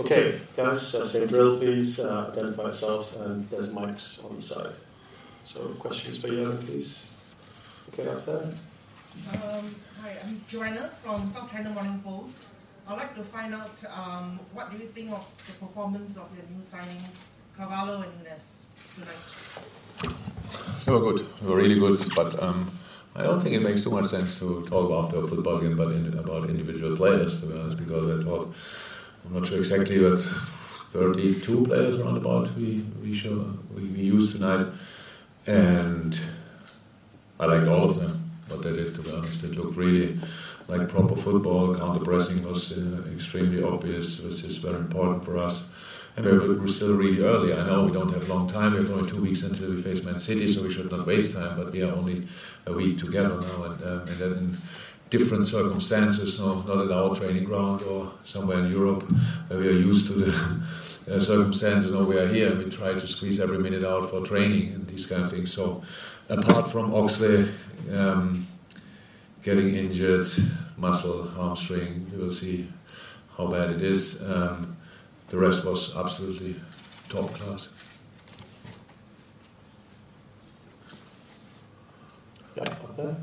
Okay, guys, uh, same drill, please. Uh, identify yourselves, and there's mics on the side. So, questions for you, please. Okay, up there. Um, hi, I'm Joanna from South China Morning Post. I'd like to find out um, what do you think of the performance of your new signings, Carvalho and Nunez, tonight? They were good. They were really good, but um, I don't think it makes too much sense to talk after a football game about, in, about individual players, to be honest, because I thought I'm not sure exactly, but 32 players around about we we show we, we tonight, and I liked all of them. What they did, to be honest, it looked really like proper football. Counter pressing was uh, extremely obvious, which is very important for us. And we're, we're still really early. I know we don't have long time. We have only two weeks until we face Man City, so we should not waste time. But we are only a week together now, and, um, and then. In, different circumstances, no, not at our training ground or somewhere in Europe where we are used to the uh, circumstances. No, we are here and we try to squeeze every minute out for training and these kind of things. So, apart from Oxley um, getting injured, muscle, hamstring, we will see how bad it is. Um, the rest was absolutely top class. Yeah, up there.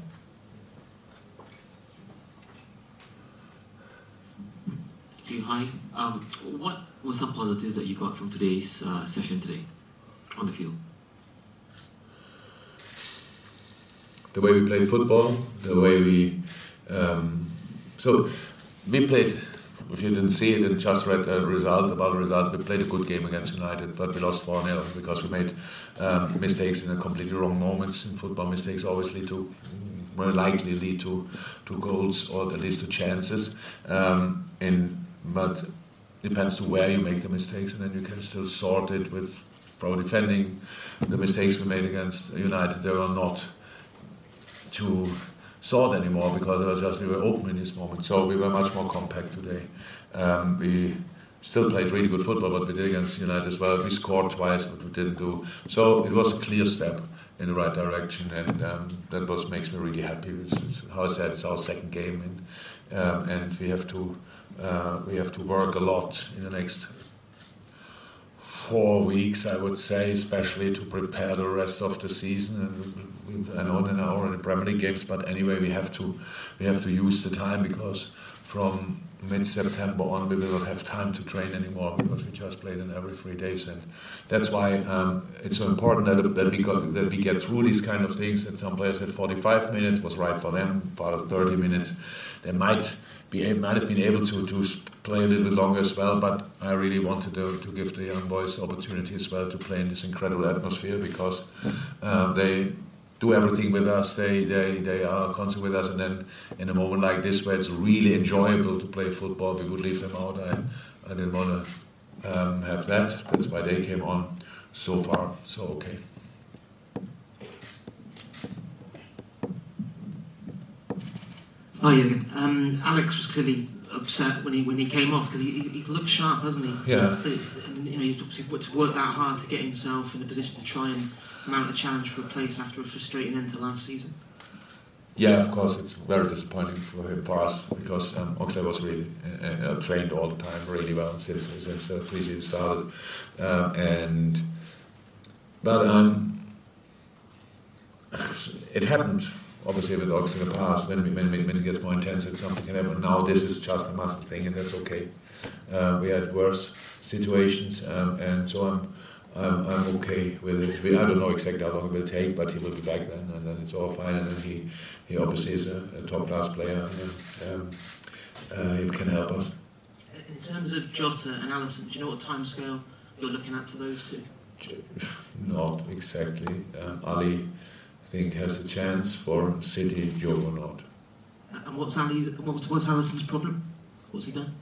Hi. Um, what were some positives that you got from today's uh, session today on the field? The way we played football, the way we. Um, so, we played. If you didn't see it and just read the result about the result, we played a good game against United, but we lost 4 0 because we made um, mistakes in a completely wrong moments. In football, mistakes lead to more likely lead to to goals or at least to chances. Um, in but depends to where you make the mistakes, and then you can still sort it with probably defending the mistakes we made against United. They were not too sort anymore because it was just we were open in this moment. So we were much more compact today. Um, we still played really good football, but we did against United as well. We scored twice, but we didn't do. So it was a clear step in the right direction, and um, that was makes me really happy. It's, it's, how I said, it's our second game, and, um, and we have to we have to work a lot in the next four weeks, I would say, especially to prepare the rest of the season. I know there are already Premier League games, but anyway, we have to we have to use the time because from mid-September on, we will not have time to train anymore because we just played in every three days, and that's why um, it's so important that, that we got, that we get through these kind of things. That some players had 45 minutes was right for them, for 30 minutes. They might be might have been able to, to play a little bit longer as well, but I really wanted to, to give the young boys opportunity as well to play in this incredible atmosphere because um, they do everything with us. They, they, they are constant with us, and then in a moment like this where it's really enjoyable to play football, we would leave them out. I, I didn't want to um, have that. That's why they came on so far. So okay. Hi, Jürgen. Um, Alex was clearly upset when he when he came off because he, he, looked sharp, hasn't he? Yeah. And, you know, he's obviously worked that hard to get himself in a position to try and mount a challenge for a place after a frustrating end to last season. Yeah, of course, it's very disappointing for him, for us, because um, Oxlade was really uh, uh, trained all the time, really well since since uh, pre-season started, um, and but um, it happened obviously with dogs in the past, when, when, when it gets more intense, something can happen. Now this is just a muscle thing, and that's okay. Uh, we had worse situations, um, and so I'm I'm, I'm okay with it. I don't know exactly how long it will take, but he will be back then, and then it's all fine. And then he, he obviously is a, a top class player, and um, uh, he can help us. In terms of Jota and Alisson, do you know what time scale you're looking at for those two? Not exactly. Um, Ali, think, has a chance for City, not. And what's Ali? What's, what's Alisson's problem? What's he done?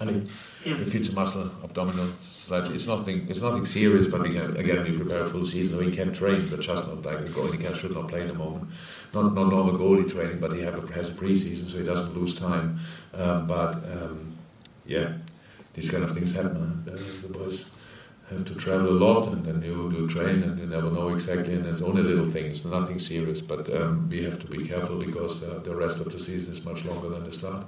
Ali, Yeah. a muscle, abdominal, slightly. It's nothing. It's nothing serious, but we can again we prepare a full season. We can train, but just not like a goalie. He can should not play in the moment. Not not normal goalie training, but he have a, has a preseason, so he doesn't lose time. Um, but um, yeah, these kind of things happen. Huh? The, the boys have to travel a lot, and then you do train, and you never know exactly. And it's only little things, nothing serious. But um, we have to be careful because uh, the rest of the season is much longer than the start.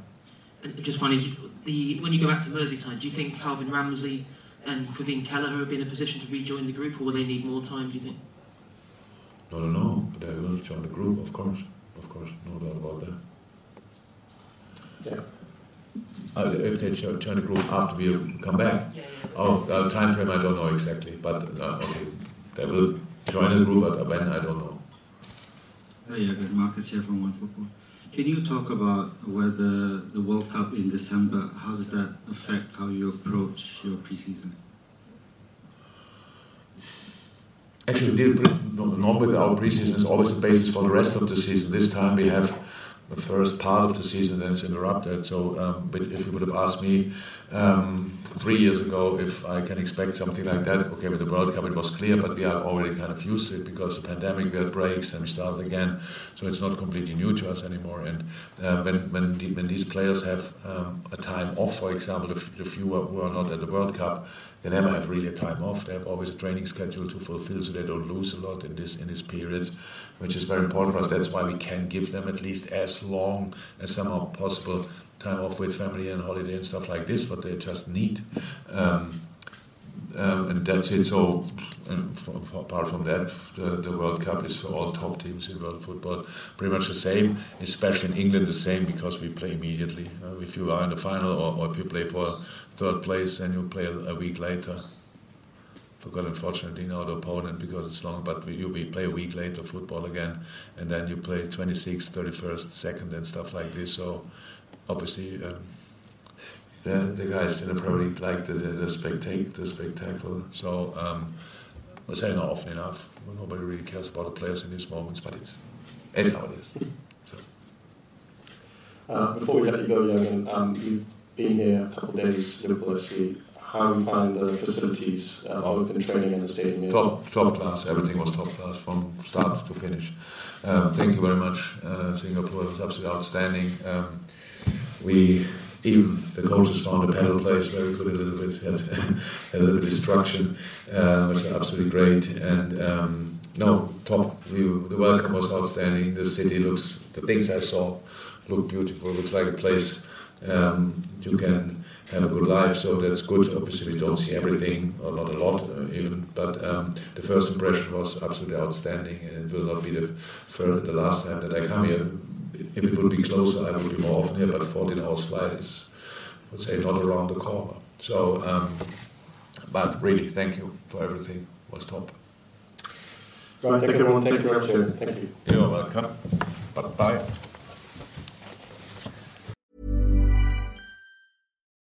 Just finally, the when you go back to Merseyside, do you think Calvin Ramsay and Caoimhin Kelleher will be in a position to rejoin the group, or will they need more time? Do you think? No, no, no. They will join the group, of course. Of course, no doubt about that. Yeah. Uh, if they jo- join the group after we come back. Oh, uh, time frame I don't know exactly, but uh, okay, they will join the group, but when I don't know. Jürgen. Marcus here from One Football. Can you talk about whether the World Cup in December, how does that affect how you approach your preseason? Actually, we did pre- no- normally our preseason is always the basis for the rest of the season. This time we have the first part of the season then it's interrupted. So, um, but if you would have asked me um, three years ago if I can expect something like that, okay, with the World Cup it was clear, but we are already kind of used to it because the pandemic we had breaks and we started again, so it's not completely new to us anymore. And uh, when when, the, when these players have um, a time off, for example, the, the few who are not at the World Cup, they never have really a time off. They have always a training schedule to fulfill, so they don't lose a lot in this in these periods, which is very important for us. That's why we can give them at least as long as somehow possible time off with family and holiday and stuff like this, what they just need. Um, um, and that's it. So, and apart from that, the, the World Cup is for all top teams in world football. Pretty much the same, especially in England, the same because we play immediately. Uh, if you are in the final or, or if you play for third place, then you play a, a week later. Forgot unfortunately now the opponent because it's long, but we, you we play a week later football again, and then you play 26th, 31st, 2nd, and stuff like this. So, obviously. Um, the, the guys in the Premier League like the, the, the, spectac- the spectacle. So um, we're saying not often enough. Nobody really cares about the players in these moments, but it's it's how it is. So. Uh, before we let you go, Jürgen, um, you've been here a couple of days, Liverpool FC. How do you find the facilities, uh, both in training and the stadium? Top top class. Everything was top class from start to finish. Um, thank you very much. Uh, Singapore was absolutely outstanding. Um, we even the coaches found the pedal place very good a little bit had, a little bit destruction uh, which is absolutely great. And um, no top we, the welcome was outstanding. The city looks the things I saw look beautiful looks like a place um, you can have a good life. So that's good. Obviously we don't see everything or not a lot uh, even but um, the first impression was absolutely outstanding and it will not be the, the last time that I come here if it would be closer, I would be more often here, but 14 hours flight is, I would say, not around the corner. So, um, but really, thank you for everything. It was top. Right, thank you everyone. Thank you very much, Thank you. You're welcome. Bye.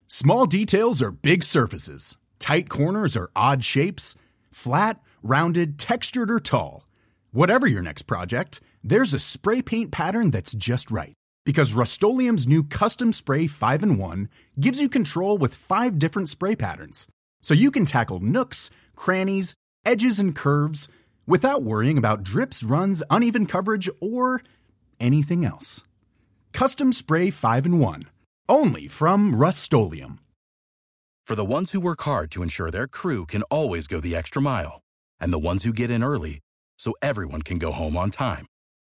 Small details are big surfaces. Tight corners are odd shapes. Flat, rounded, textured, or tall. Whatever your next project, there's a spray paint pattern that's just right. Because Rust new Custom Spray 5 in 1 gives you control with five different spray patterns. So you can tackle nooks, crannies, edges, and curves without worrying about drips, runs, uneven coverage, or anything else. Custom Spray 5 in 1. Only from Rust For the ones who work hard to ensure their crew can always go the extra mile, and the ones who get in early so everyone can go home on time,